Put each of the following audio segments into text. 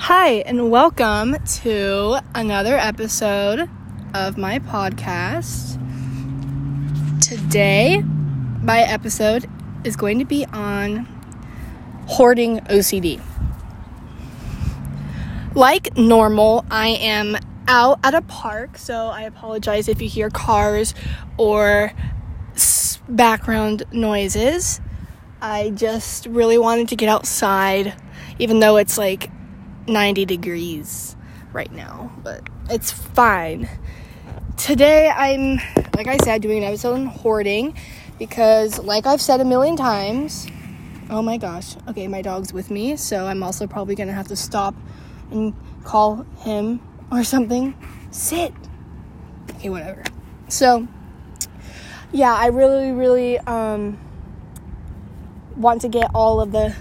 Hi, and welcome to another episode of my podcast. Today, my episode is going to be on hoarding OCD. Like normal, I am out at a park, so I apologize if you hear cars or background noises. I just really wanted to get outside, even though it's like 90 degrees right now, but it's fine. Today, I'm, like I said, doing an episode on hoarding because, like I've said a million times, oh my gosh, okay, my dog's with me, so I'm also probably gonna have to stop and call him or something. Sit. Okay, whatever. So, yeah, I really, really um, want to get all of the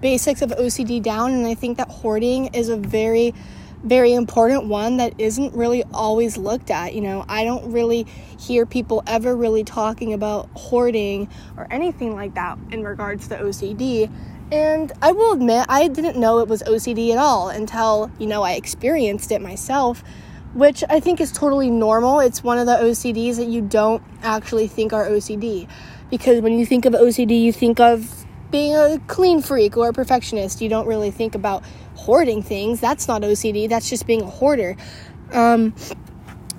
basics of OCD down, and I think that hoarding is a very, very important one that isn't really always looked at. You know, I don't really hear people ever really talking about hoarding or anything like that in regards to OCD. And I will admit, I didn't know it was OCD at all until, you know, I experienced it myself, which I think is totally normal. It's one of the OCDs that you don't actually think are OCD. Because when you think of OCD, you think of being a clean freak or a perfectionist. You don't really think about hoarding things. That's not OCD, that's just being a hoarder. Um,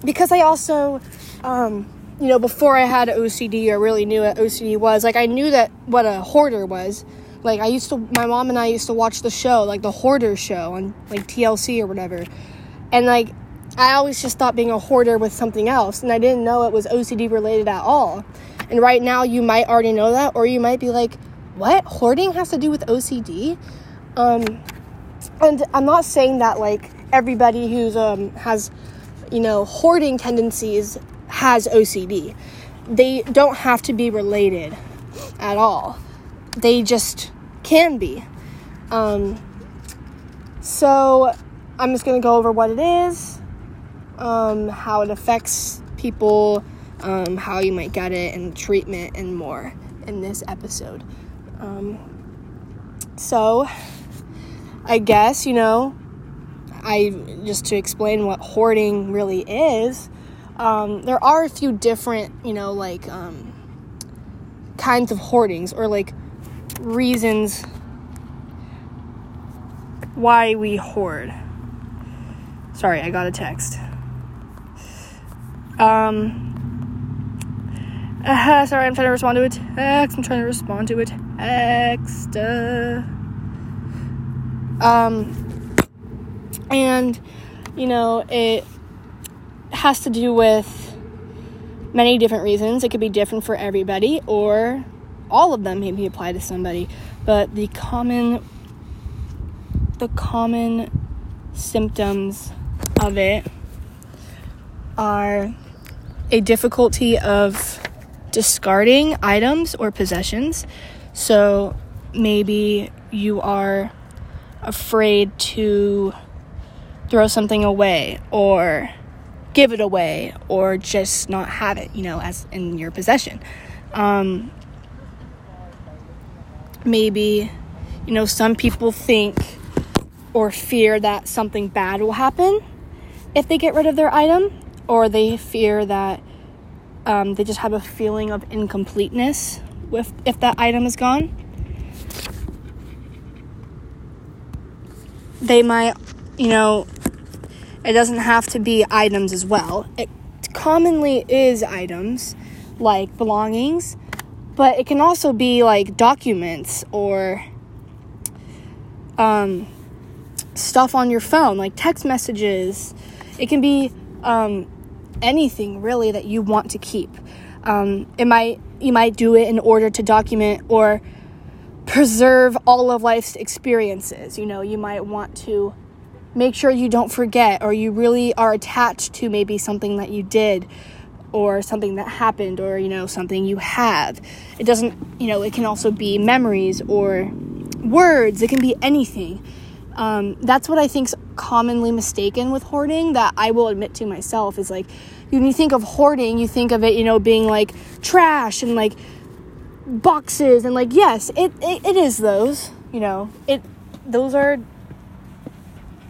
because I also, um, you know, before I had OCD or really knew what OCD was, like I knew that what a hoarder was. Like I used to, my mom and I used to watch the show, like the Hoarder show on like TLC or whatever. And like, I always just thought being a hoarder was something else, and I didn't know it was OCD related at all. And right now, you might already know that, or you might be like, what? Hoarding has to do with OCD? Um, and I'm not saying that like everybody who's um, has, you know, hoarding tendencies has OCD. They don't have to be related at all. They just can be. Um, so I'm just gonna go over what it is, um, how it affects people, um, how you might get it, and treatment and more in this episode. Um, so, I guess, you know, I just to explain what hoarding really is, um, there are a few different, you know, like um, kinds of hoardings or like reasons why we hoard. Sorry, I got a text. Um, uh, sorry, I'm trying to respond to a text. I'm trying to respond to a text. Uh, um, and, you know, it has to do with many different reasons. It could be different for everybody, or all of them maybe apply to somebody. But the common, the common symptoms of it are a difficulty of discarding items or possessions. So maybe you are afraid to throw something away or give it away or just not have it, you know, as in your possession. Um, maybe, you know, some people think or fear that something bad will happen if they get rid of their item, or they fear that um, they just have a feeling of incompleteness with if that item is gone. They might, you know, it doesn't have to be items as well. It commonly is items like belongings, but it can also be like documents or um, stuff on your phone, like text messages. It can be um, anything really that you want to keep. Um, it might you might do it in order to document or preserve all of life's experiences. You know, you might want to make sure you don't forget or you really are attached to maybe something that you did or something that happened or you know something you have. It doesn't, you know, it can also be memories or words. It can be anything. Um, that's what I think's commonly mistaken with hoarding. That I will admit to myself is like, when you think of hoarding, you think of it, you know, being like trash and like boxes and like yes, it it, it is those. You know, it those are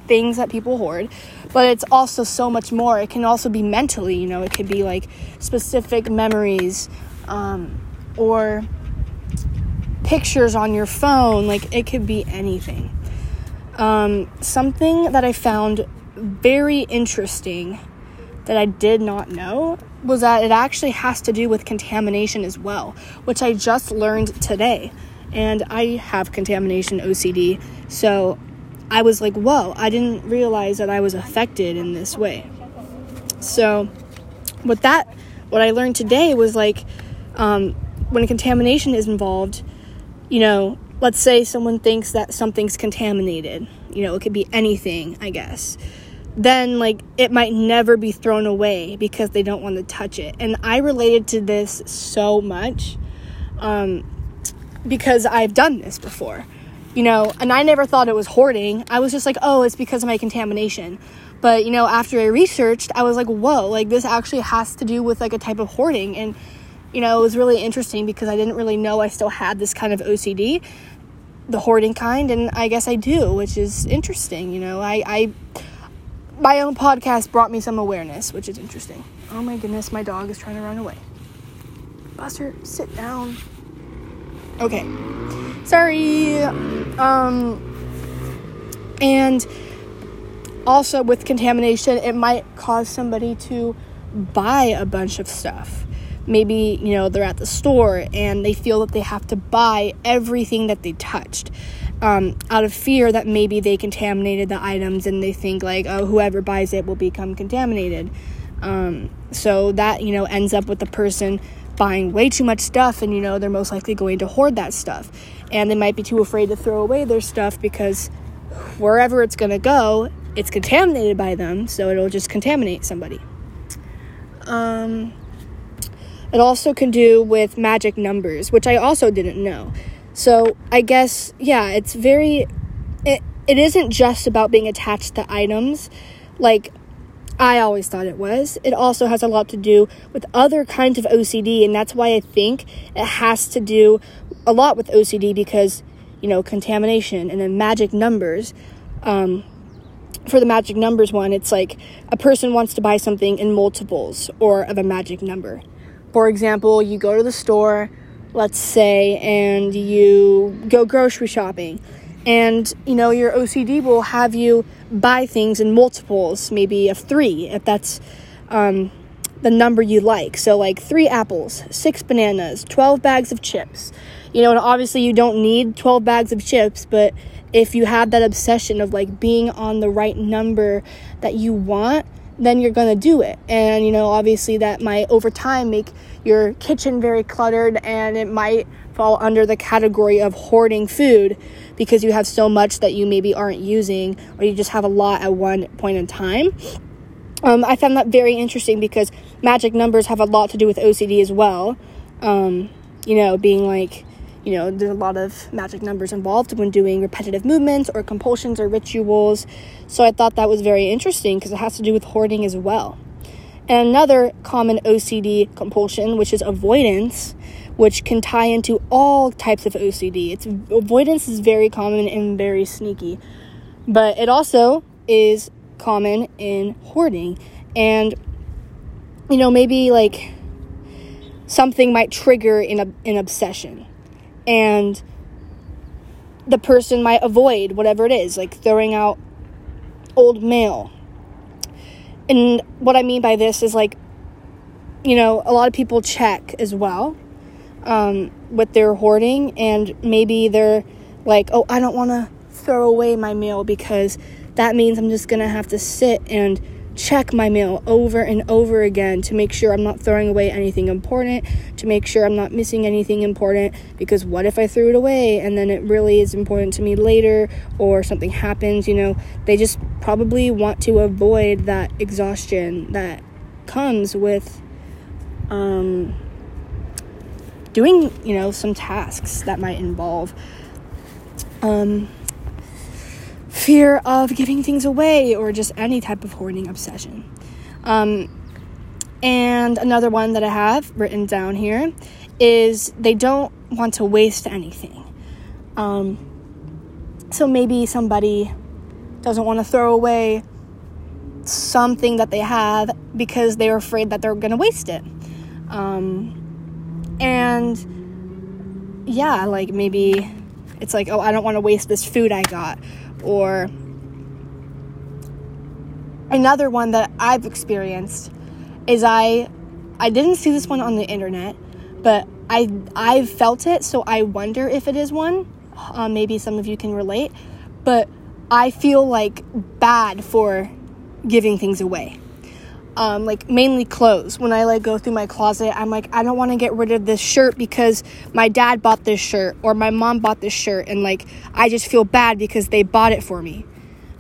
things that people hoard, but it's also so much more. It can also be mentally, you know, it could be like specific memories um, or pictures on your phone. Like it could be anything. Um, something that I found very interesting that I did not know was that it actually has to do with contamination as well, which I just learned today. And I have contamination OCD, so I was like, whoa, I didn't realize that I was affected in this way. So, with that, what I learned today was like, um, when contamination is involved, you know, let's say someone thinks that something's contaminated, you know, it could be anything, I guess then like it might never be thrown away because they don't want to touch it. And I related to this so much um, because I've done this before, you know, and I never thought it was hoarding. I was just like, oh, it's because of my contamination. But you know, after I researched, I was like, whoa, like this actually has to do with like a type of hoarding. And you know, it was really interesting because I didn't really know I still had this kind of OCD, the hoarding kind, and I guess I do, which is interesting. You know, I, I my own podcast brought me some awareness, which is interesting. Oh my goodness, my dog is trying to run away. Buster, sit down. Okay. Sorry. Um and also with contamination, it might cause somebody to buy a bunch of stuff. Maybe, you know, they're at the store and they feel that they have to buy everything that they touched um, out of fear that maybe they contaminated the items and they think like oh whoever buys it will become contaminated. Um, so that you know ends up with the person buying way too much stuff and you know they're most likely going to hoard that stuff. And they might be too afraid to throw away their stuff because wherever it's going to go it's contaminated by them so it'll just contaminate somebody. Um, it also can do with magic numbers which i also didn't know so I guess, yeah, it's very, it, it isn't just about being attached to items like I always thought it was. It also has a lot to do with other kinds of OCD, and that's why I think it has to do a lot with OCD because, you know, contamination and then magic numbers. Um, for the magic numbers one, it's like a person wants to buy something in multiples or of a magic number. For example, you go to the store let's say, and you go grocery shopping. And, you know, your OCD will have you buy things in multiples, maybe of three, if that's um, the number you like. So, like three apples, six bananas, 12 bags of chips. You know, and obviously you don't need 12 bags of chips, but if you have that obsession of like being on the right number that you want, then you're going to do it. And, you know, obviously that might over time make your kitchen very cluttered and it might fall under the category of hoarding food because you have so much that you maybe aren't using or you just have a lot at one point in time. Um, I found that very interesting because magic numbers have a lot to do with OCD as well. Um, you know, being like, you know, there's a lot of magic numbers involved when doing repetitive movements or compulsions or rituals. So I thought that was very interesting because it has to do with hoarding as well. And another common OCD compulsion, which is avoidance, which can tie into all types of OCD. It's avoidance is very common and very sneaky, but it also is common in hoarding. And you know, maybe like something might trigger in a, an obsession and the person might avoid whatever it is, like throwing out old mail. And what I mean by this is like, you know, a lot of people check as well um, with their hoarding, and maybe they're like, oh, I don't want to throw away my mail because that means I'm just gonna have to sit and check my mail over and over again to make sure I'm not throwing away anything important, to make sure I'm not missing anything important. Because what if I threw it away and then it really is important to me later or something happens? You know, they just probably want to avoid that exhaustion that comes with um, doing, you know, some tasks that might involve. Um, fear of giving things away or just any type of hoarding obsession. Um, and another one that I have written down here is they don't want to waste anything. Um, so maybe somebody doesn't want to throw away something that they have because they're afraid that they're going to waste it. Um, and yeah, like maybe it's like, oh, I don't want to waste this food I got. Or another one that I've experienced is I I didn't see this one on the internet, but I I've felt it, so I wonder if it is one. Uh, maybe some of you can relate, but I feel like bad for giving things away. Um, like mainly clothes. When I like go through my closet, I'm like, I don't want to get rid of this shirt because my dad bought this shirt or my mom bought this shirt, and like I just feel bad because they bought it for me.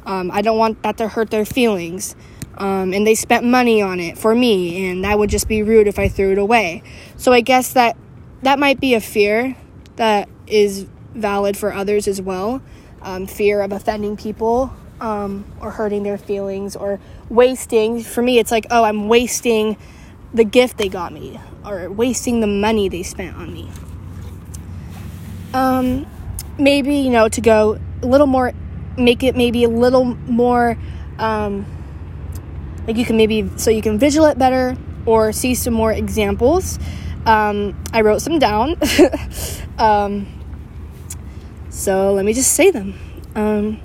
Um, I don't want that to hurt their feelings. Um, and they spent money on it for me, and that would just be rude if I threw it away. So I guess that that might be a fear that is valid for others as well. Um, fear of offending people um, or hurting their feelings or wasting. For me, it's like, oh, I'm wasting the gift they got me or wasting the money they spent on me. Um, maybe, you know, to go a little more, make it maybe a little more, um, like you can maybe, so you can visual it better or see some more examples. Um, I wrote some down. um, so let me just say them. Um,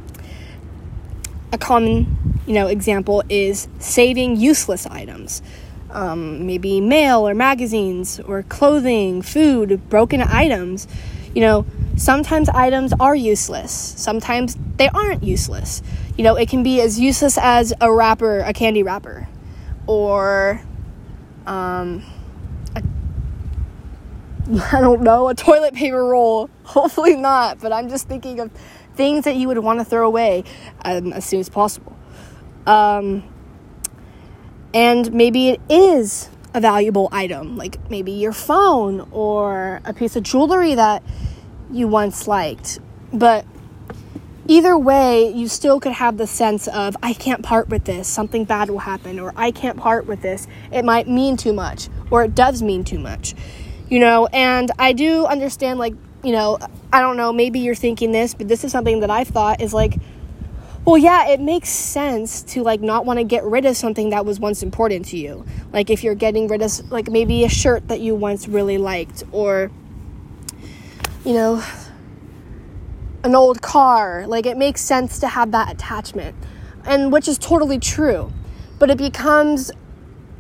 a common, you know, example is saving useless items. Um, maybe mail or magazines or clothing, food, broken items. You know, sometimes items are useless. Sometimes they aren't useless. You know, it can be as useless as a wrapper, a candy wrapper, or um, a, I don't know, a toilet paper roll. Hopefully not, but I'm just thinking of things that you would want to throw away um, as soon as possible. Um, and maybe it is a valuable item, like maybe your phone or a piece of jewelry that you once liked. But either way, you still could have the sense of, I can't part with this, something bad will happen, or I can't part with this, it might mean too much, or it does mean too much, you know. And I do understand, like, you know, I don't know, maybe you're thinking this, but this is something that I've thought is like, well, yeah, it makes sense to like not want to get rid of something that was once important to you. Like if you're getting rid of like maybe a shirt that you once really liked or you know, an old car, like it makes sense to have that attachment. And which is totally true. But it becomes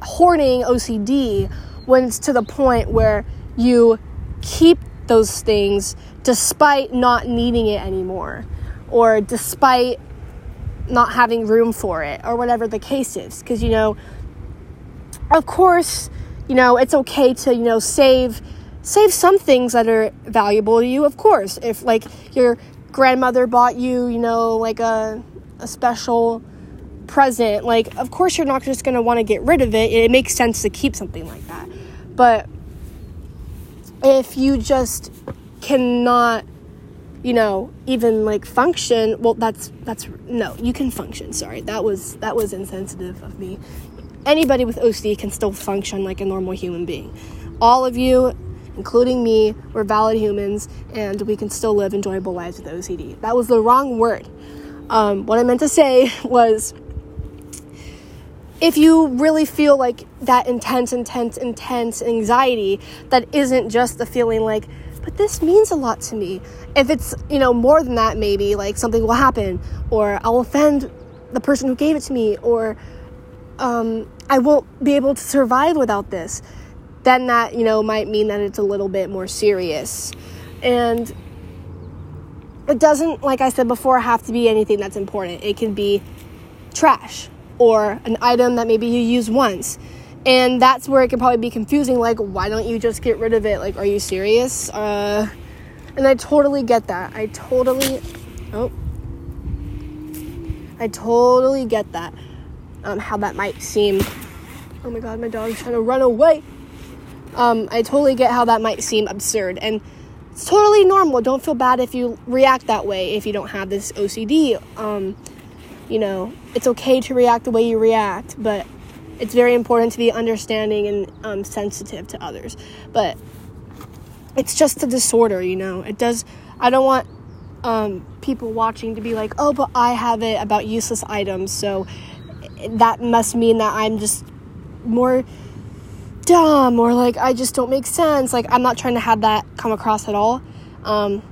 hoarding OCD when it's to the point where you keep those things despite not needing it anymore or despite not having room for it or whatever the case is because you know of course you know it's okay to you know save save some things that are valuable to you of course. If like your grandmother bought you you know like a a special present like of course you're not just going to want to get rid of it. It makes sense to keep something like that. But if you just cannot you know even like function well that's that's no you can function sorry. That was that was insensitive of me. Anybody with ocd can still function like a normal human being. All of you including me we're valid humans and we can still live enjoyable lives with ocd that was the wrong word. Um, what i meant to say was if you really feel like that intense, intense, intense anxiety that isn't just the feeling like, but this means a lot to me. If it's, you know, more than that, maybe like something will happen, or I'll offend the person who gave it to me, or um, I won't be able to survive without this, then that, you know, might mean that it's a little bit more serious. And it doesn't, like I said before, have to be anything that's important. It can be trash or an item that maybe you use once. And that's where it can probably be confusing like, why don't you just get rid of it? Like, are you serious? Uh, and I totally get that. I totally, oh, I totally get that. Um, how that might seem. Oh my god, my dog's trying to run away. Um, I totally get how that might seem absurd. And it's totally normal. Don't feel bad if you react that way if you don't have this OCD. Um, you know, it's okay to react the way you react, but it's very important to be understanding and um, sensitive to others. But it's just a disorder, you know. It does. I don't want um, people watching to be like, oh, but I have it about useless items, so that must mean that I'm just more dumb or like I just don't make sense. Like, I'm not trying to have that come across at all. Um,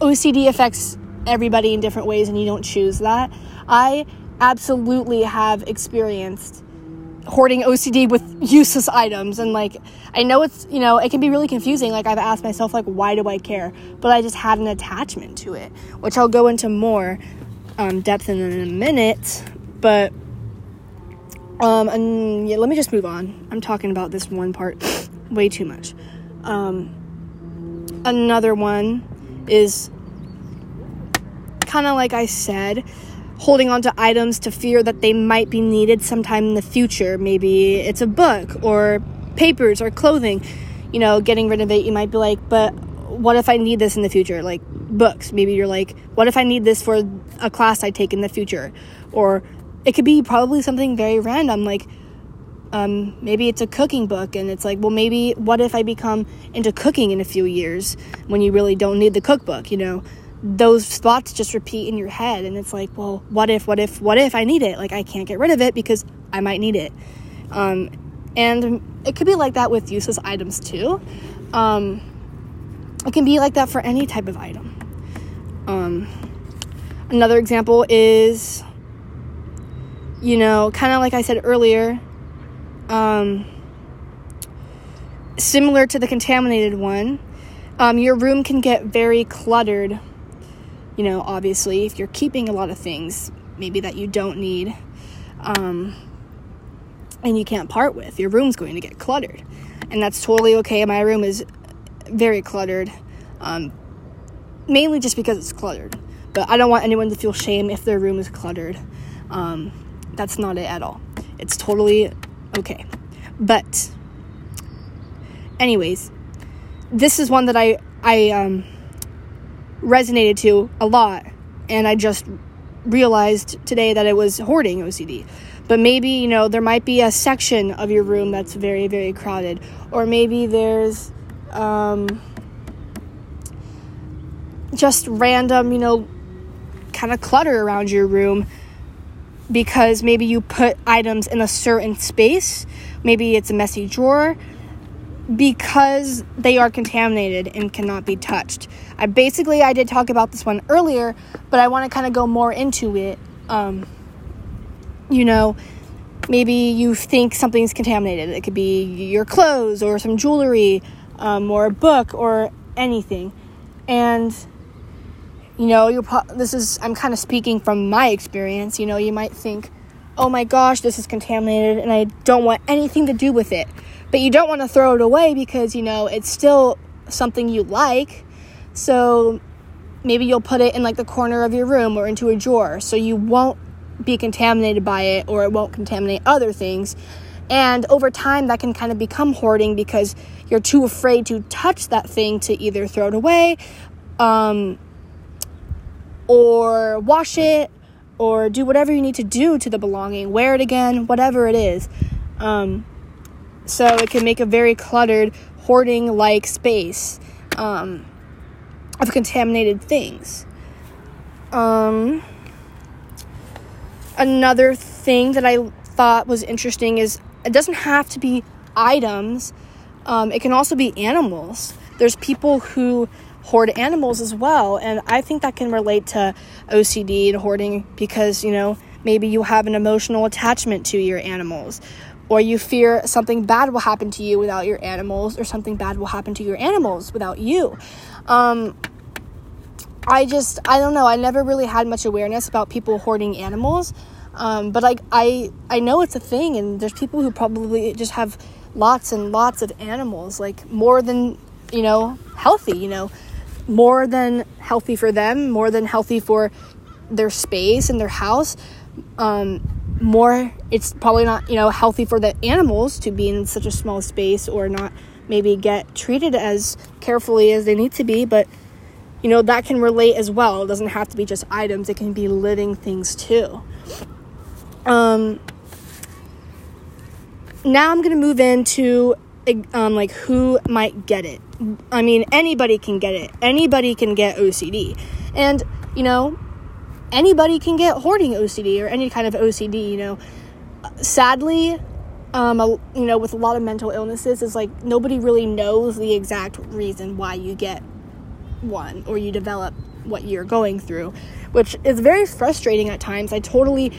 OCD affects everybody in different ways, and you don't choose that. I absolutely have experienced hoarding OCD with useless items. And like I know it's you know it can be really confusing. Like I've asked myself like why do I care? But I just had an attachment to it which I'll go into more um, depth in in a minute. But um and yeah, let me just move on. I'm talking about this one part way too much. Um another one is kind of like I said holding on to items to fear that they might be needed sometime in the future. Maybe it's a book or papers or clothing. You know, getting rid of it, you might be like, but what if I need this in the future? Like books. Maybe you're like, what if I need this for a class I take in the future? Or it could be probably something very random, like um, maybe it's a cooking book, and it's like, well, maybe what if I become into cooking in a few years when you really don't need the cookbook, you know? Those thoughts just repeat in your head and it's like well what if what if what if i need it? Like i can't get rid of it because i might need it. Um, and it could be like that with useless items too. Um, it can be like that for any type of item. Um, another example is you know kind of like i said earlier um, similar to the contaminated one um, your room can get very cluttered you know, obviously, if you're keeping a lot of things, maybe that you don't need, um, and you can't part with, your room's going to get cluttered. And that's totally okay. My room is very cluttered, um, mainly just because it's cluttered. But I don't want anyone to feel shame if their room is cluttered. Um, that's not it at all. It's totally okay. But, anyways, this is one that I I um resonated to a lot. And I just realized today that it was hoarding OCD. But maybe, you know, there might be a section of your room that's very, very crowded. Or maybe there's um, just random, you know, kind of clutter around your room because maybe you put items in a certain space. Maybe it's a messy drawer because they are contaminated and cannot be touched. I basically I did talk about this one earlier, but I want to kind of go more into it. Um, you know, maybe you think something's contaminated. It could be your clothes or some jewelry, um, or a book or anything, and you know you're pro- this is I'm kind of speaking from my experience. You know, you might think, oh my gosh, this is contaminated, and I don't want anything to do with it but you don't want to throw it away because you know it's still something you like. So maybe you'll put it in like the corner of your room or into a drawer so you won't be contaminated by it or it won't contaminate other things. And over time that can kind of become hoarding because you're too afraid to touch that thing to either throw it away um, or wash it or do whatever you need to do to the belonging wear it again whatever it is. Um, so it can make a very cluttered, hoarding like space um, of contaminated things. Um, another thing that I thought was interesting is it doesn't have to be items, um, it can also be animals. There's people who hoard animals as well, and I think that can relate to OCD and hoarding because, you know, maybe you have an emotional attachment to your animals or you fear something bad will happen to you without your animals, or something bad will happen to your animals without you. Um, I just, I don't know, I never really had much awareness about people hoarding animals. Um, but like I, I know it's a thing, and there's people who probably just have lots and lots of animals, like more than you know, healthy. You know, more than healthy for them, more than healthy for their space and their house. Um, more it's probably not you know healthy for the animals to be in such a small space or not maybe get treated as carefully as they need to be but you know that can relate as well it doesn't have to be just items it can be living things too um now i'm gonna move into um, like who might get it I mean, anybody can get it. Anybody can get OCD. And, you know, anybody can get hoarding OCD or any kind of OCD, you know. Sadly, um, a, you know, with a lot of mental illnesses, is like nobody really knows the exact reason why you get one or you develop what you're going through, which is very frustrating at times. I totally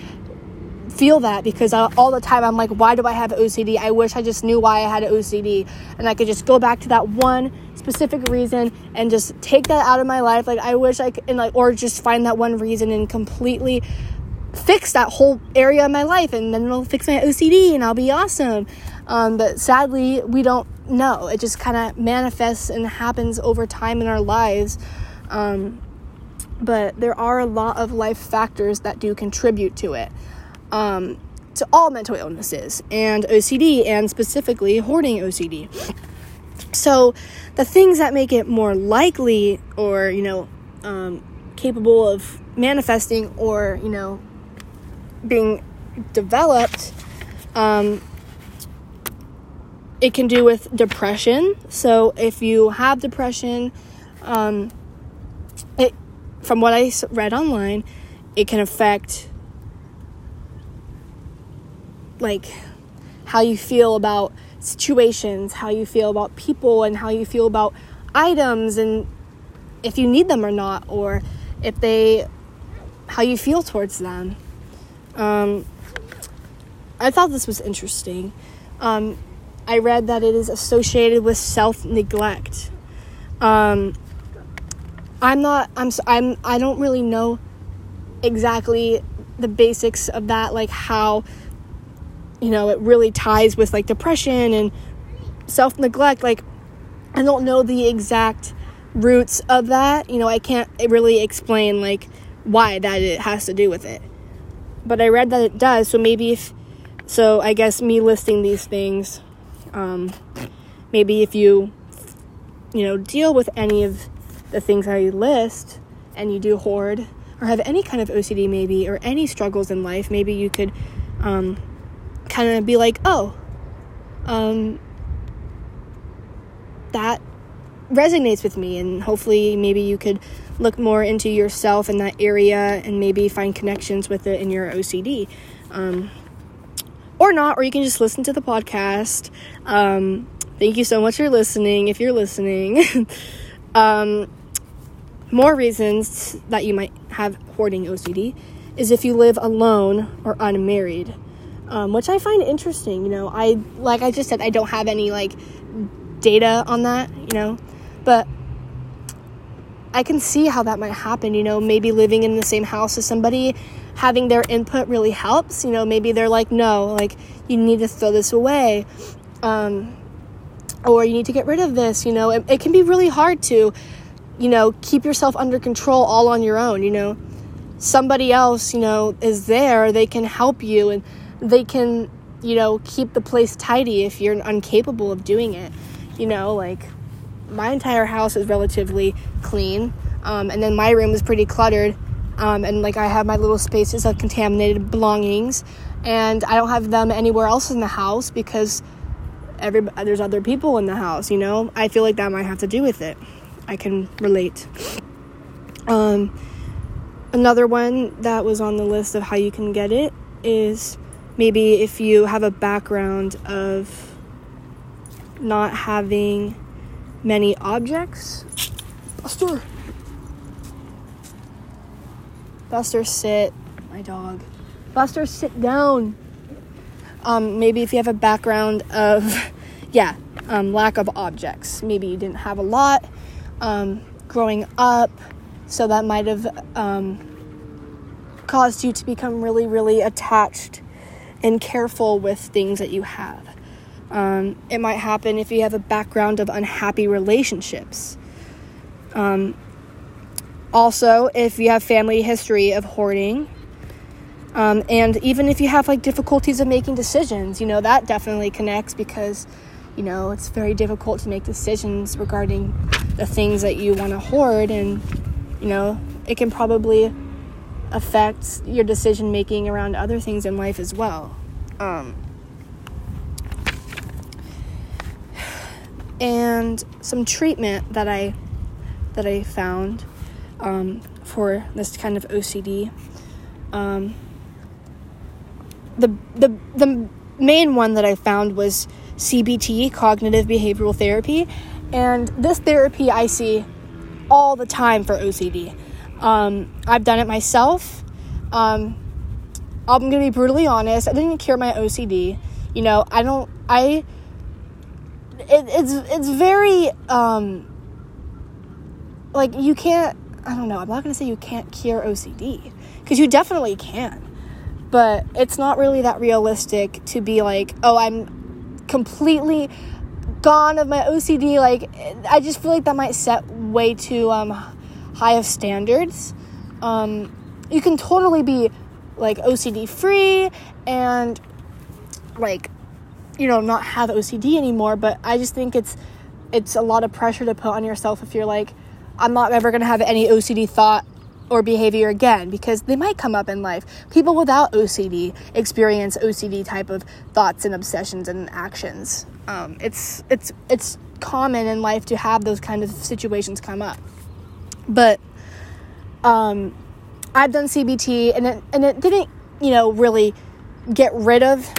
feel that because I, all the time I'm like, why do I have OCD? I wish I just knew why I had OCD and I could just go back to that one specific reason and just take that out of my life. Like I wish I could, and like, or just find that one reason and completely fix that whole area of my life and then it'll fix my OCD and I'll be awesome. Um, but sadly, we don't know. It just kind of manifests and happens over time in our lives. Um, but there are a lot of life factors that do contribute to it. Um, to all mental illnesses and OCD, and specifically hoarding OCD. So, the things that make it more likely or, you know, um, capable of manifesting or, you know, being developed, um, it can do with depression. So, if you have depression, um, it, from what I read online, it can affect like how you feel about situations, how you feel about people, and how you feel about items, and if you need them or not, or if they, how you feel towards them. Um, I thought this was interesting. Um, I read that it is associated with self neglect. Um, I'm not. I'm. I'm. I don't really know exactly the basics of that, like how you know, it really ties with like depression and self neglect. Like, I don't know the exact roots of that. You know, I can't really explain like why that it has to do with it. But I read that it does. So maybe if, so I guess me listing these things, um, maybe if you, you know, deal with any of the things I list and you do hoard or have any kind of OCD maybe or any struggles in life, maybe you could um, kind of be like, oh, um, that resonates with me, and hopefully, maybe you could look more into yourself in that area and maybe find connections with it in your OCD. Um, or not, or you can just listen to the podcast. Um, thank you so much for listening. If you're listening, um, more reasons that you might have hoarding OCD is if you live alone or unmarried um, which I find interesting. You know, I like I just said I don't have any like data on that. You know, but I can see how that might happen. You know, maybe living in the same house as somebody, having their input really helps. You know, maybe they're like, no, like you need to throw this away. Um, or you need to get rid of this, you know, it, it can be really hard to, you know, keep yourself under control all on your own, you know. Somebody else, you know, is there, they can help you and they can, you know, keep the place tidy if you're incapable of doing it. You know, like my entire house is relatively clean, um, and then my room is pretty cluttered. Um, and like I have my little spaces of contaminated belongings, and I don't have them anywhere else in the house because every there's other people in the house. You know, I feel like that might have to do with it. I can relate. Um, another one that was on the list of how you can get it is maybe if you have a background of not having many objects. Buster! Buster, sit. My dog. Buster, sit down. Um, maybe if you have a background of, yeah, um, lack of objects. Maybe you didn't have a lot um, growing up, so that might have um, caused you to become really, really attached and careful with things that you have. Um, it might happen if you have a background of unhappy relationships. Um, also, if you have family history of hoarding, um, and even if you have like difficulties of making decisions, you know that definitely connects because you know it's very difficult to make decisions regarding the things that you want to hoard, and you know it can probably affects your decision making around other things in life as well. Um, and some treatment that I that I found um, for this kind of OCD. Um, the the the main one that I found was CBT, cognitive behavioral therapy, and this therapy I see all the time for OCD. Um, I've done it myself. Um, I'm gonna be brutally honest. I didn't cure my OCD. You know, I don't. I. It, it's it's very um. Like you can't. I don't know. I'm not gonna say you can't cure OCD because you definitely can, but it's not really that realistic to be like, oh, I'm completely gone of my OCD. Like, I just feel like that might set way too um, high of standards. Um, you can totally be like OCD free and like you know not have OCD anymore, but I just think it's it's a lot of pressure to put on yourself if you're like I'm not ever to have any OCD thought or behavior again because they might come up in life. People without OCD experience OCD type of thoughts and obsessions and actions. Um, it's it's it's common in life to have those kind of situations come up, but um, I've done CBT and it and it didn't you know really get rid of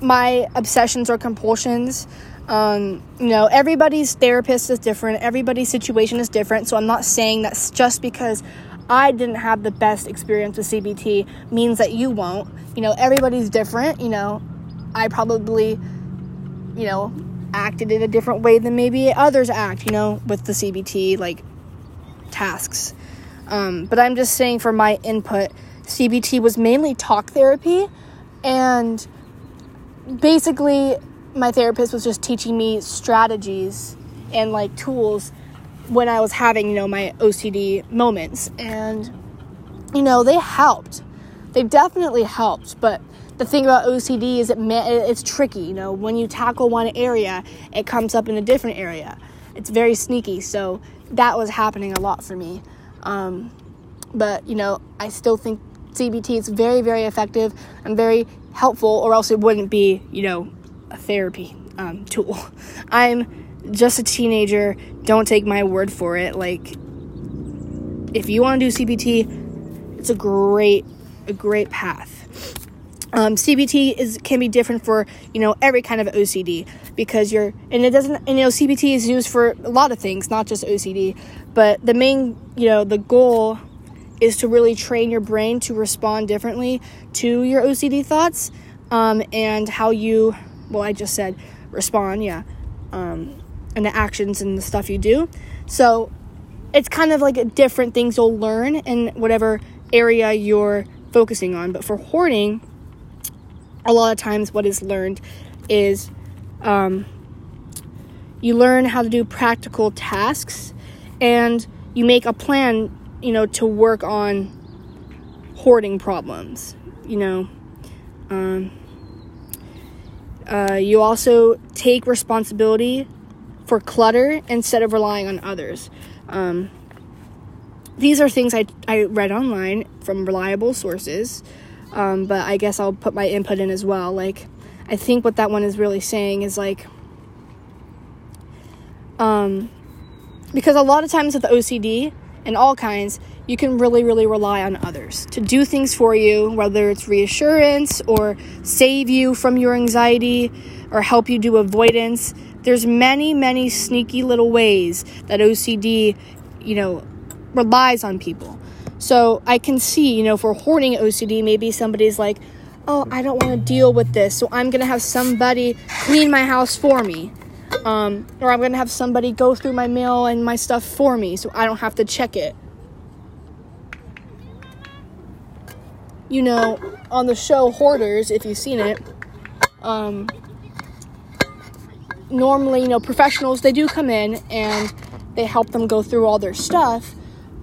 my obsessions or compulsions. Um, you know, everybody's therapist is different, everybody's situation is different. So I'm not saying that's just because I didn't have the best experience with CBT means that you won't. You know, everybody's different. You know, I probably, you know, acted in a different way than maybe others act, you know, with the CBT like tasks. Um, but I'm just saying for my input, CBT was mainly talk therapy and basically my therapist was just teaching me strategies and like tools when I was having, you know, my OCD moments. And, you know, they helped. They definitely helped. But the thing about OCD is it it's tricky. You know, when you tackle one area, it comes up in a different area. It's very sneaky. So that was happening a lot for me. Um, but, you know, I still think CBT is very, very effective and very helpful, or else it wouldn't be, you know, a therapy um, tool. I'm just a teenager. Don't take my word for it. Like, if you want to do CBT, it's a great, a great path. Um, CBT is can be different for you know every kind of OCD because you're and it doesn't and you know CBT is used for a lot of things, not just OCD. But the main you know the goal is to really train your brain to respond differently to your OCD thoughts um, and how you well I just said respond yeah um, and the actions and the stuff you do. So it's kind of like different things you'll learn in whatever area you're focusing on. But for hoarding, a lot of times what is learned is um, you learn how to do practical tasks and you make a plan, you know, to work on hoarding problems, you know. Um, uh, you also take responsibility for clutter instead of relying on others. Um, these are things I, I read online from reliable sources, um, but I guess I'll put my input in as well. Like, I think what that one is really saying is like, um, because a lot of times with OCD and all kinds, you can really, really rely on others to do things for you, whether it's reassurance or save you from your anxiety or help you do avoidance there's many, many sneaky little ways that OCD, you know, relies on people. So I can see, you know, for hoarding OCD, maybe somebody's like, oh, I don't want to deal with this, so I'm going to have somebody clean my house for me. Um, or I'm going to have somebody go through my mail and my stuff for me so I don't have to check it. You know, on the show Hoarders, if you've seen it, um, normally, you know, professionals, they do come in and they help them go through all their stuff,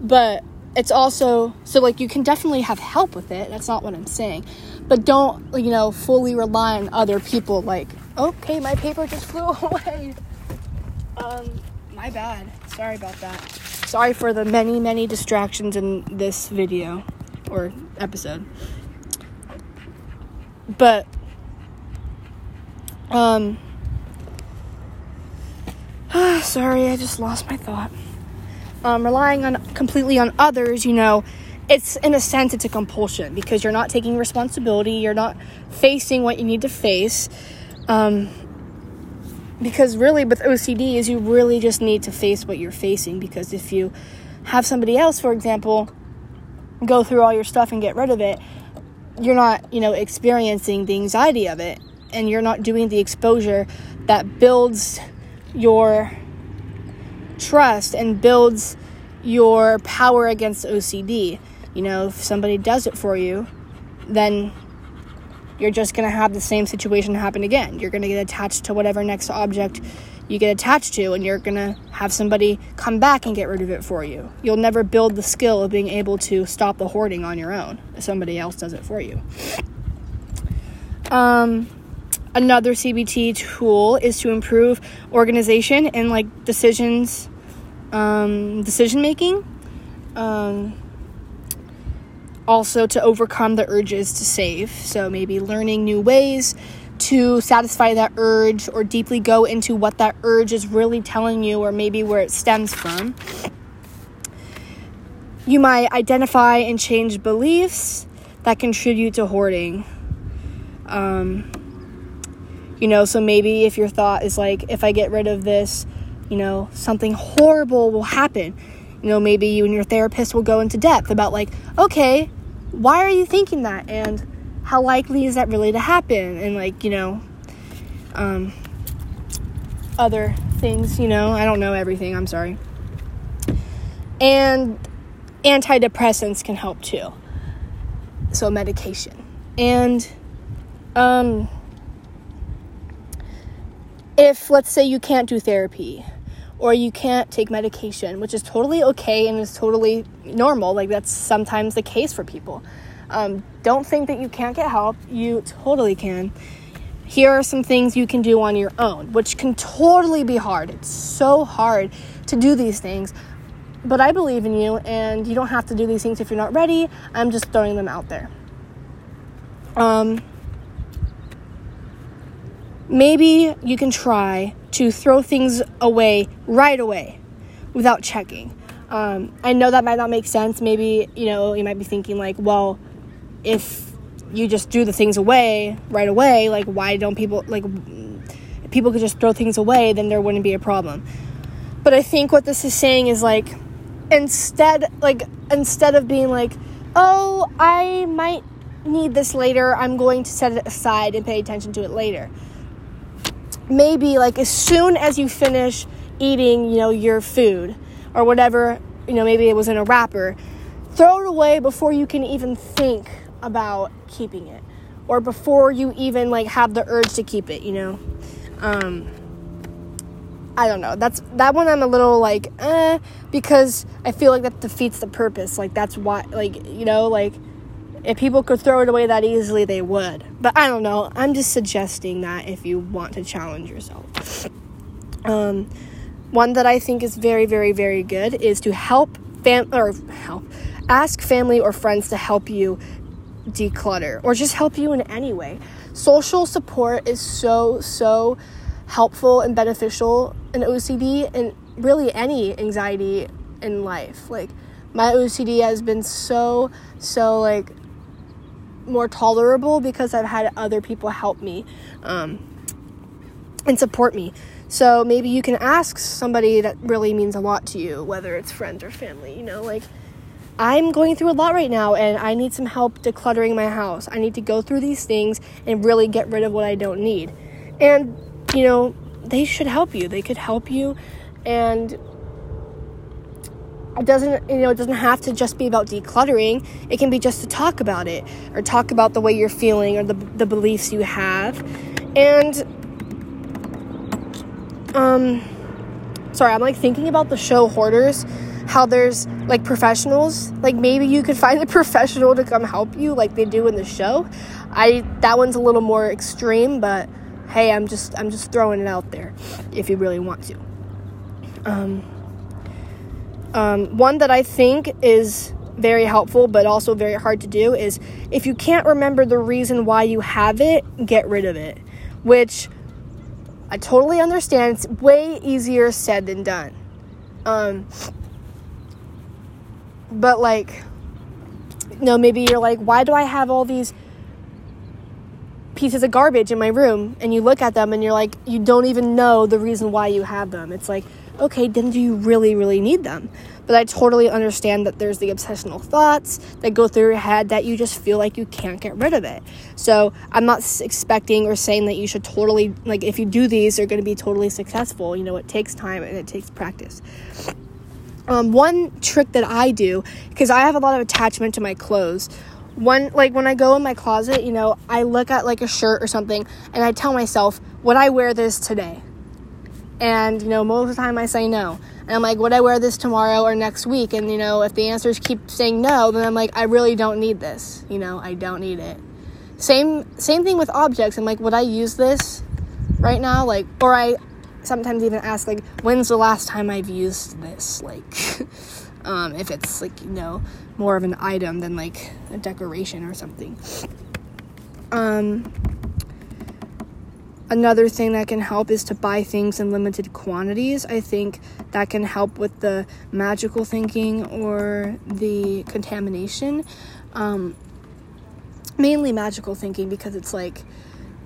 but it's also so like you can definitely have help with it. That's not what I'm saying. But don't, you know, fully rely on other people like, "Okay, my paper just flew away." Um, my bad. Sorry about that. Sorry for the many, many distractions in this video or episode. But um sorry, I just lost my thought. Um, relying on completely on others, you know, it's in a sense it's a compulsion because you're not taking responsibility, you're not facing what you need to face. Um, because really with OCD is you really just need to face what you're facing because if you have somebody else, for example, go through all your stuff and get rid of it, you're not, you know, experiencing the anxiety of it and you're not doing the exposure that builds your trust and builds your power against OCD. You know, if somebody does it for you, then you're just going to have the same situation happen again. You're going to get attached to whatever next object you get attached to, and you're going to have somebody come back and get rid of it for you. You'll never build the skill of being able to stop the hoarding on your own if somebody else does it for you. Um, another CBT tool is to improve organization and like decisions, um, decision making. Um, also to overcome the urges to save. So maybe learning new ways to satisfy that urge or deeply go into what that urge is really telling you or maybe where it stems from. You might identify and change beliefs that contribute to hoarding. Um, you know, so maybe if your thought is like, if I get rid of this, you know, something horrible will happen. You know, maybe you and your therapist will go into depth about, like, okay, why are you thinking that? And how likely is that really to happen? And, like, you know, um, other things, you know, I don't know everything, I'm sorry. And antidepressants can help too. So, medication. And, um, if let's say you can't do therapy or you can't take medication, which is totally okay and is totally normal. Like, that's sometimes the case for people. Um, don't think that you can't get help, you totally can. Here are some things you can do on your own, which can totally be hard. It's so hard to do these things, but I believe in you, and you don't have to do these things if you're not ready. I'm just throwing them out there. Um, maybe you can try to throw things away right away without checking. Um, I know that might not make sense. Maybe, you know, you might be thinking, like, well, if you just do the things away right away, like, why don't people, like, people could just throw things away, then there wouldn't be a problem. But I think what this is saying is, like, instead, like, instead of being like, oh, I might need this later, I'm going to set it aside and pay attention to it later maybe like as soon as you finish eating, you know, your food or whatever, you know, maybe it was in a wrapper, throw it away before you can even think about keeping it or before you even like have the urge to keep it, you know. Um I don't know. That's that one I'm a little like eh because I feel like that defeats the purpose. Like that's why like you know, like if people could throw it away that easily, they would. But I don't know. I'm just suggesting that if you want to challenge yourself. Um, one that I think is very, very, very good is to help fam or help ask family or friends to help you declutter or just help you in any way. Social support is so so helpful and beneficial in OCD and really any anxiety in life. Like my OCD has been so so like more tolerable because I've had other people help me um, and support me. So maybe you can ask somebody that really means a lot to you, whether it's friends or family, you know, like I'm going through a lot right now and I need some help decluttering my house. I need to go through these things and really get rid of what I don't need. And, you know, they should help you. They could help you and it doesn't you know it doesn't have to just be about decluttering. It can be just to talk about it or talk about the way you're feeling or the, the beliefs you have. And um sorry i'm like thinking about the show hoarders how there's like professionals like maybe you could find a professional to come help you like they do in the show. I that one's a little more extreme but hey i'm just i'm just throwing it out there if you really want to. Um um, one that I think is very helpful but also very hard to do is if you can't remember the reason why you have it, get rid of it. Which I totally understand. It's way easier said than done. Um, but like, you know, maybe you're like, why do I have all these pieces of garbage in my room? And you look at them and you're like, you don't even know the reason why you have them. It's like, okay, then do you really, really need them? But I totally understand that there's the obsessional thoughts that go through your head that you just feel like you can't get rid of it. So I'm not expecting or saying that you should totally, like, if you do these, they're going to be totally successful. You know, it takes time and it takes practice. Um, one trick that I do, because I have a lot of attachment to my clothes, one like when I go in my closet, you know, I look at like a shirt or something and I tell myself, would I wear this today? And you know, most of the time I say no. And I'm like, would I wear this tomorrow or next week? And you know, if the answers keep saying no, then I'm like, I really don't need this. You know, I don't need it. Same same thing with objects. I'm like, would I use this right now? Like, or I sometimes even ask like, when's the last time I've used this? Like, um, if it's like you know more of an item than like a decoration or something. Um Another thing that can help is to buy things in limited quantities. I think that can help with the magical thinking or the contamination. Um, mainly magical thinking because it's like,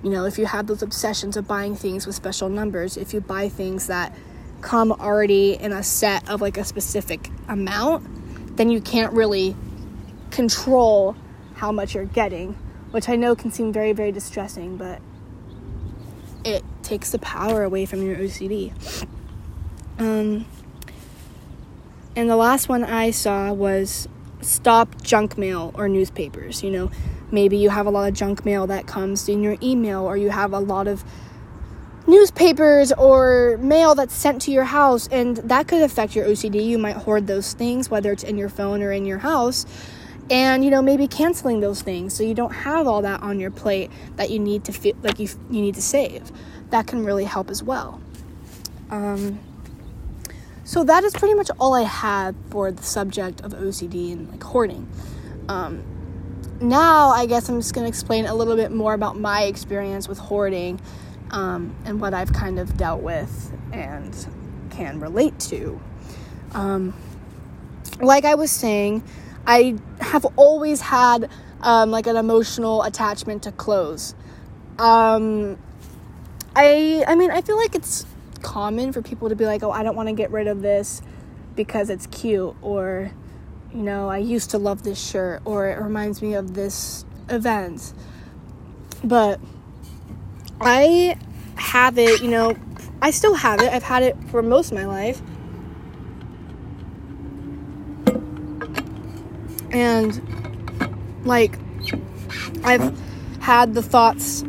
you know, if you have those obsessions of buying things with special numbers, if you buy things that come already in a set of like a specific amount, then you can't really control how much you're getting, which I know can seem very, very distressing, but it takes the power away from your OCD. Um, and the last one I saw was stop junk mail or newspapers. You know, maybe you have a lot of junk mail that comes in your email, or you have a lot of newspapers or mail that's sent to your house, and that could affect your OCD. You might hoard those things, whether it's in your phone or in your house and you know maybe canceling those things so you don't have all that on your plate that you need to feel like you you need to save. That can really help as well. Um, so that is pretty much all i have for the subject of ocd and like hoarding. Um, now i guess i'm just going to explain a little bit more about my experience with hoarding um, and what i've kind of dealt with and can relate to. Um, like i was saying I have always had um, like an emotional attachment to clothes. Um, I I mean I feel like it's common for people to be like, oh, I don't want to get rid of this because it's cute, or you know, I used to love this shirt, or it reminds me of this event. But I have it, you know, I still have it. I've had it for most of my life. And like I've had the thoughts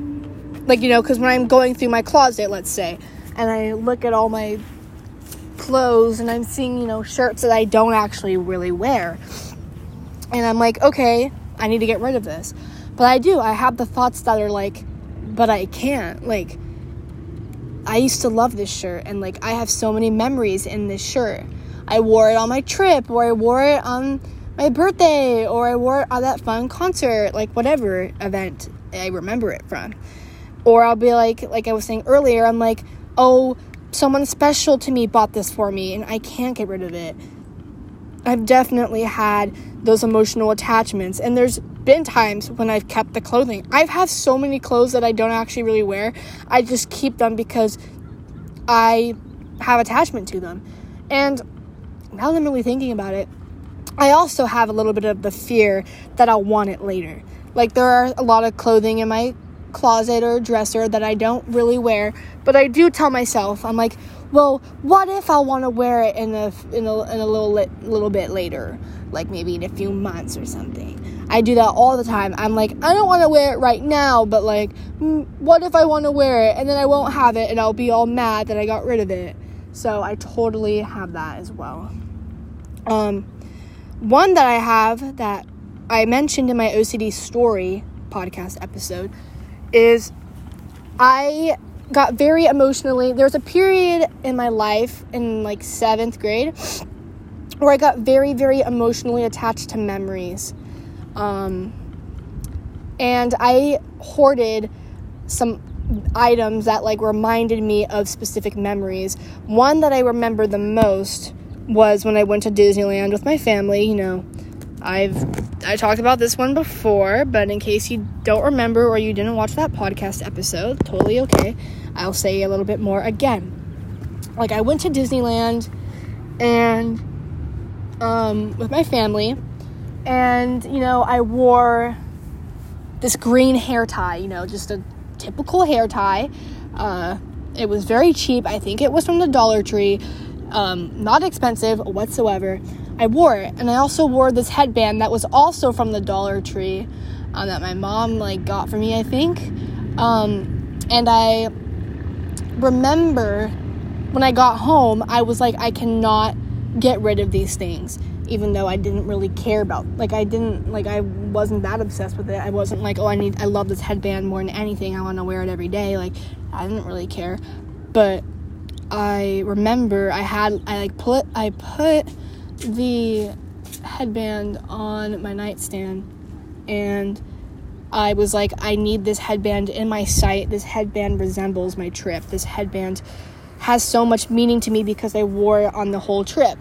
like you know cuz when I'm going through my closet let's say and I look at all my clothes and I'm seeing you know shirts that I don't actually really wear. And I'm like okay I need to get rid of this. But I do I have the thoughts that are like but I can't like I used to love this shirt and like I have so many memories in this shirt. I wore it on my trip or I wore it on my birthday or I wore it at that fun concert, like whatever event I remember it from. Or I'll be like, like I was saying earlier, I'm like, oh, someone special to me bought this for me and I can't get rid of it. I've definitely had those emotional attachments, and there's been times when I've kept the clothing. I've had so many clothes that I don't actually really wear. I just keep them because I have attachment to them. And now that I'm really thinking about it, I also have a little bit of the fear that I'll want it later. Like there are a lot of clothing in my closet or dresser that I don't really wear, but I do tell myself, I'm like, well, what if I want to wear it in a in a, in a little little bit later, like maybe in a few months or something. I do that all the time. I'm like, I don't want to wear it right now, but like, mm, what if I want to wear it and then I won't have it and I'll be all mad that I got rid of it. So I totally have that as well. Um, one that I have that I mentioned in my OCD story podcast episode is I got very emotionally. There was a period in my life in like seventh grade where I got very, very emotionally attached to memories. Um, and I hoarded some items that like reminded me of specific memories. One that I remember the most was when I went to Disneyland with my family. You know, I've I talked about this one before, but in case you don't remember or you didn't watch that podcast episode, totally okay. I'll say a little bit more again. Like I went to Disneyland and um, with my family, and you know I wore this green hair tie. You know, just a typical hair tie. Uh, it was very cheap. I think it was from the Dollar Tree. Um, not expensive whatsoever. I wore it, and I also wore this headband that was also from the Dollar Tree um, that my mom like got for me, I think. Um, and I remember when I got home, I was like, I cannot get rid of these things even though I didn't really care about like I didn't like I wasn't that obsessed with it. I wasn't like, oh I need I love this headband more than anything. I want to wear it every day. Like I didn't really care. But I remember I had I like put I put the headband on my nightstand and I was like I need this headband in my sight. This headband resembles my trip. This headband has so much meaning to me because I wore it on the whole trip.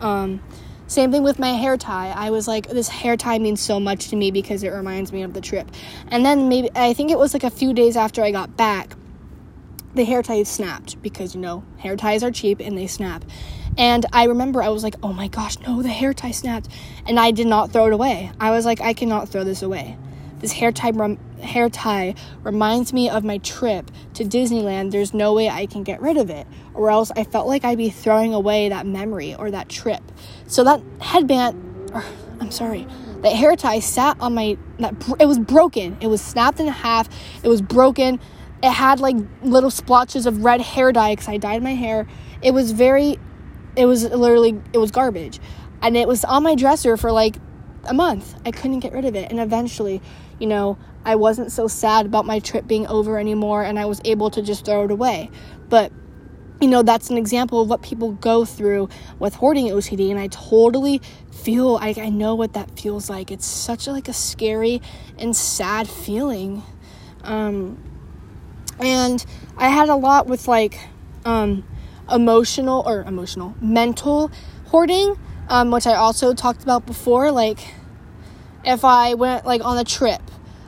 Um, same thing with my hair tie. I was like, this hair tie means so much to me because it reminds me of the trip. And then maybe, I think it was like a few days after I got back, the hair tie snapped because, you know, hair ties are cheap and they snap. And I remember I was like, oh my gosh, no, the hair tie snapped. And I did not throw it away. I was like, I cannot throw this away. This hair tie, rem- hair tie reminds me of my trip to Disneyland. There's no way I can get rid of it, or else I felt like I'd be throwing away that memory or that trip. So that headband, or, I'm sorry, that hair tie sat on my. That it was broken. It was snapped in half. It was broken. It had like little splotches of red hair dye because I dyed my hair. It was very. It was literally. It was garbage, and it was on my dresser for like a month. I couldn't get rid of it. And eventually, you know, I wasn't so sad about my trip being over anymore and I was able to just throw it away. But you know, that's an example of what people go through with hoarding OCD and I totally feel like I know what that feels like. It's such a, like a scary and sad feeling. Um and I had a lot with like um emotional or emotional, mental hoarding um, which I also talked about before. Like, if I went like on a trip,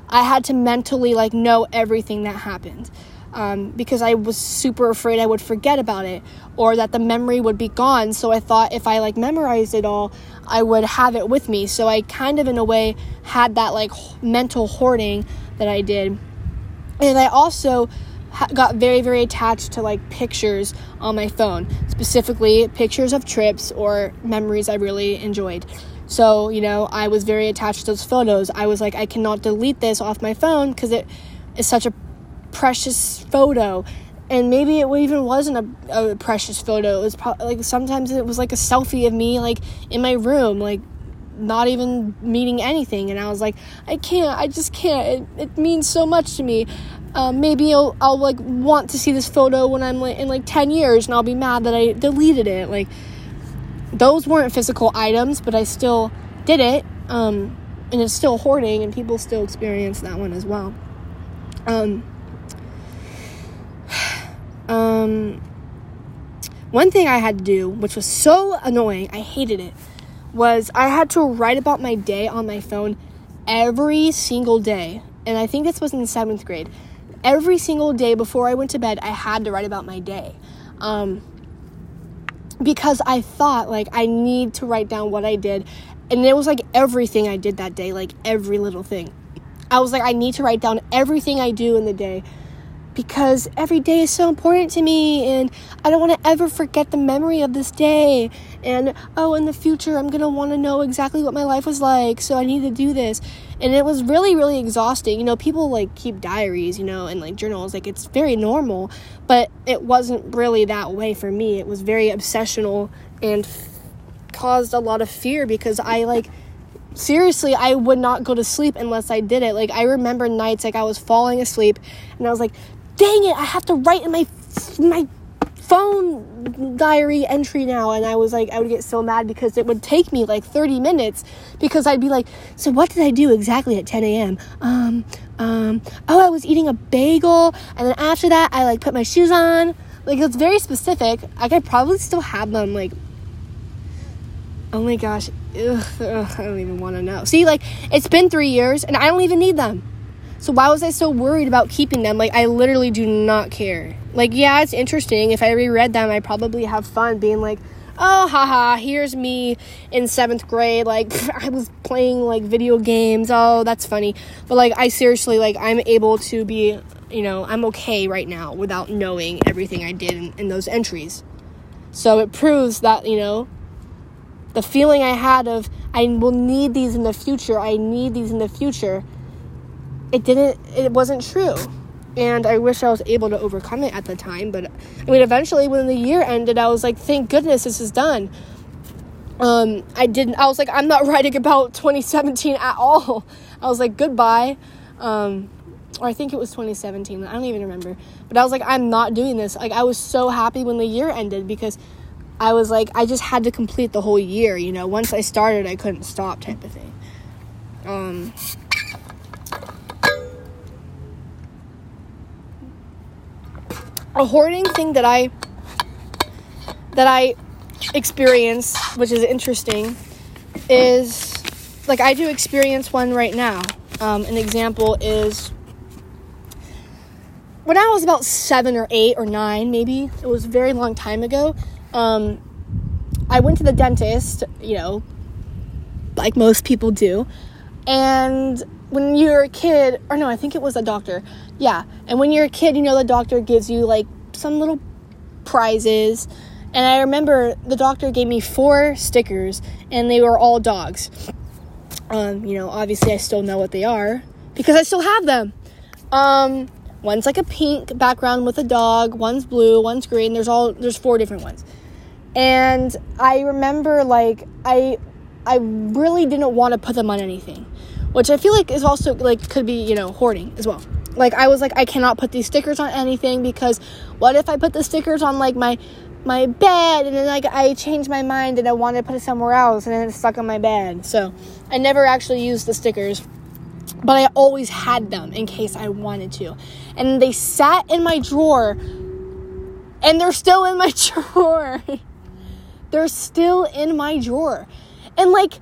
I had to mentally like know everything that happened. Um, because I was super afraid I would forget about it or that the memory would be gone. So I thought if I like memorized it all, I would have it with me. So I kind of, in a way, had that like mental hoarding that I did. And I also got very very attached to like pictures on my phone specifically pictures of trips or memories i really enjoyed. So you know i was very attached to those photos. I was like i cannot delete this off my phone because it is such a precious photo. And maybe it even wasn't a, a precious photo. It was pro- like sometimes it was like a selfie of me like in my room like not even meaning anything and i was like i can't i just can't it, it means so much to me uh, maybe I'll, I'll like want to see this photo when I'm like in like 10 years and I'll be mad that I deleted it. Like those weren't physical items, but I still did it. Um, and it's still hoarding and people still experience that one as well. Um, um, one thing I had to do, which was so annoying, I hated it, was I had to write about my day on my phone every single day. And I think this was in seventh grade every single day before I went to bed, I had to write about my day. Um, because I thought, like, I need to write down what I did. And it was like everything I did that day, like every little thing. I was like, I need to write down everything I do in the day because every day is so important to me and I don't want to ever forget the memory of this day. And oh, in the future, I'm going to want to know exactly what my life was like, so I need to do this. And it was really, really exhausting. You know, people like keep diaries, you know, and like journals, like it's very normal, but it wasn't really that way for me. It was very obsessional and f- caused a lot of fear because I like seriously i would not go to sleep unless i did it like i remember nights like i was falling asleep and i was like dang it, I have to write in my my phone diary entry now. And I was like I would get so mad because it would take me like 30 minutes because I'd be like so what did I do exactly at 10 a.m um um oh I was eating a bagel. And then after that I like put my shoes on. Like it's very specific. I could probably still have them like oh my gosh. Ugh, ugh, I don't even want to know. See like it's been three years and I don't even need them so why was I so worried about keeping them? Like I literally do not care. Like yeah, it's interesting. If I reread them, I probably have fun being like, oh haha, here's me in seventh grade. Like I was playing like video games. Oh, that's funny. But like I seriously like I'm able to be, you know, I'm okay right now without knowing everything I did in, in those entries. So it proves that you know the feeling I had of I will need these in the future. I need these in the future it didn't it wasn't true. And i wish i was able to overcome it at the time but i mean eventually when the year ended i was like thank goodness this is done. Um i didn't i was like i'm not writing about 2017 at all. I was like goodbye. Um or i think it was 2017 i don't even remember. But i was like i'm not doing this. Like i was so happy when the year ended because i was like i just had to complete the whole year you know? Once i started i couldn't stop type of thing. Um a hoarding thing that I that I experience, which is interesting, is like I do experience one right now. Um, an example is when I was about seven or eight or nine, maybe it was a very long time ago. Um, I went to the dentist, you know, like most people do, and when you're a kid, or no, I think it was a doctor. Yeah. And when you're a kid, you know, the doctor gives you like some little prizes. And I remember the doctor gave me four stickers, and they were all dogs. Um, you know, obviously, I still know what they are because I still have them. Um, one's like a pink background with a dog, one's blue, one's green. There's all there's four different ones. And I remember like I I really didn't want to put them on anything which I feel like is also like could be, you know, hoarding as well. Like I was like I cannot put these stickers on anything because what if I put the stickers on like my my bed and then like I changed my mind and I wanted to put it somewhere else and then it's stuck on my bed. So, I never actually used the stickers. But I always had them in case I wanted to. And they sat in my drawer and they're still in my drawer. they're still in my drawer. And like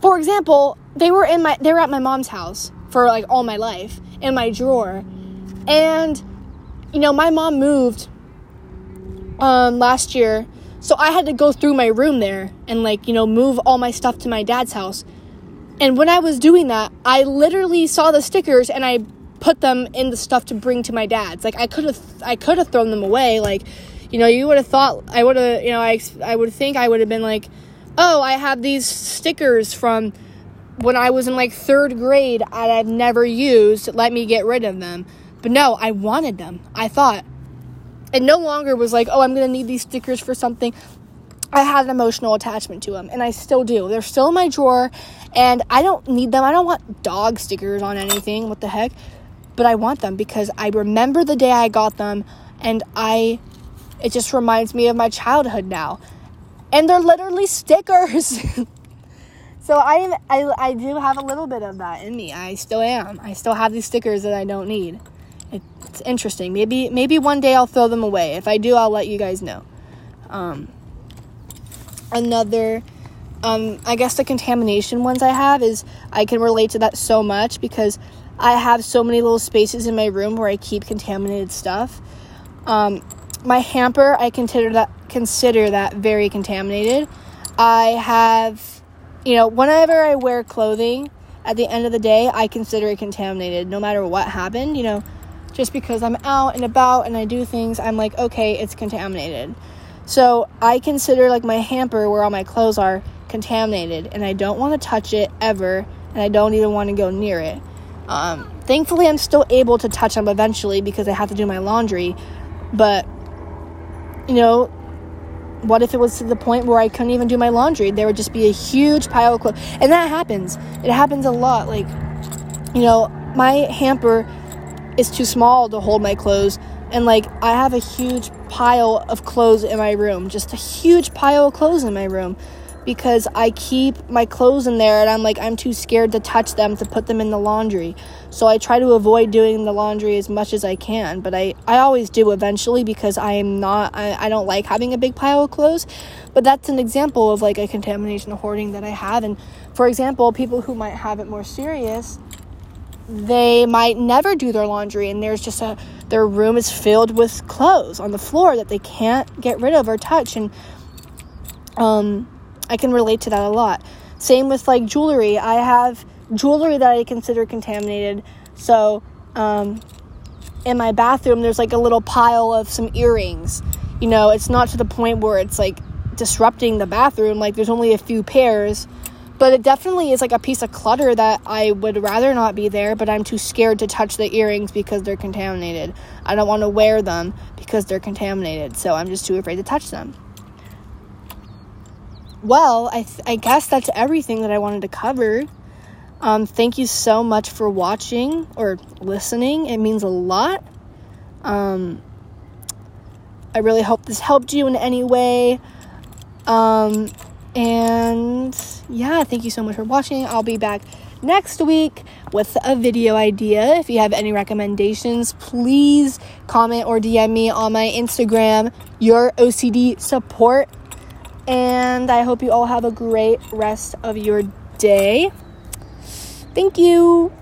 for example, they were in my they were at my mom's house for like all my life in my drawer. And you know, my mom moved um last year, so I had to go through my room there and like, you know, move all my stuff to my dad's house. And when I was doing that, I literally saw the stickers and I put them in the stuff to bring to my dad's. Like I could have I could have thrown them away like you know, you would have thought I would have, you know, I I would think I would have been like, "Oh, I have these stickers from when I was in like third grade and I've never used, let me get rid of them. But no, I wanted them. I thought. It no longer was like, oh, I'm going to need these stickers for something. I had an emotional attachment to them, and I still do. They're still in my drawer, and I don't need them. I don't want dog stickers on anything. What the heck? But I want them because I remember the day I got them, and I. It just reminds me of my childhood now. And they're literally stickers. So I, I, I do have a little bit of that in me. I still am. I still have these stickers that I don't need. It's interesting. Maybe maybe one day I'll throw them away. If I do, I'll let you guys know. Um, another, um, I guess the contamination ones I have is I can relate to that so much because I have so many little spaces in my room where I keep contaminated stuff. Um, my hamper, I consider that consider that very contaminated. I have you know, whenever I wear clothing, at the end of the day, I consider it contaminated no matter what happened, you know, just because I'm out and about and I do things, I'm like, okay, it's contaminated. So I consider like my hamper where all my clothes are contaminated and I don't want to touch it ever and I don't even want to go near it. Um, thankfully, I'm still able to touch them eventually because I have to do my laundry, but you know, what if it was to the point where I couldn't even do my laundry? There would just be a huge pile of clothes. And that happens. It happens a lot. Like, you know, my hamper is too small to hold my clothes. And like, I have a huge pile of clothes in my room, just a huge pile of clothes in my room because I keep my clothes in there and I'm like, I'm too scared to touch them to put them in the laundry. So I try to avoid doing the laundry as much as I can, but I, I always do eventually because I am not, I, I don't like having a big pile of clothes. But that's an example of like a contamination hoarding that I have. And for example, people who might have it more serious, they might never do their laundry and there's just a, their room is filled with clothes on the floor that they can't get rid of or touch. And, um, I can relate to that a lot. Same with like jewelry. I have jewelry that I consider contaminated. So, um, in my bathroom, there's like a little pile of some earrings. You know, it's not to the point where it's like disrupting the bathroom. Like, there's only a few pairs. But it definitely is like a piece of clutter that I would rather not be there, but I'm too scared to touch the earrings because they're contaminated. I don't want to wear them because they're contaminated, so I'm just too afraid to touch them well, I, th- I guess that's everything that I wanted to cover. Um, thank you so much for watching or listening. It means a lot. Um, I really hope this helped you in any way. Um, and yeah, thank you so much for watching. I'll be back next week with a video idea. If you have any recommendations, please comment or DM me on my Instagram, your OCD support and I hope you all have a great rest of your day. Thank you.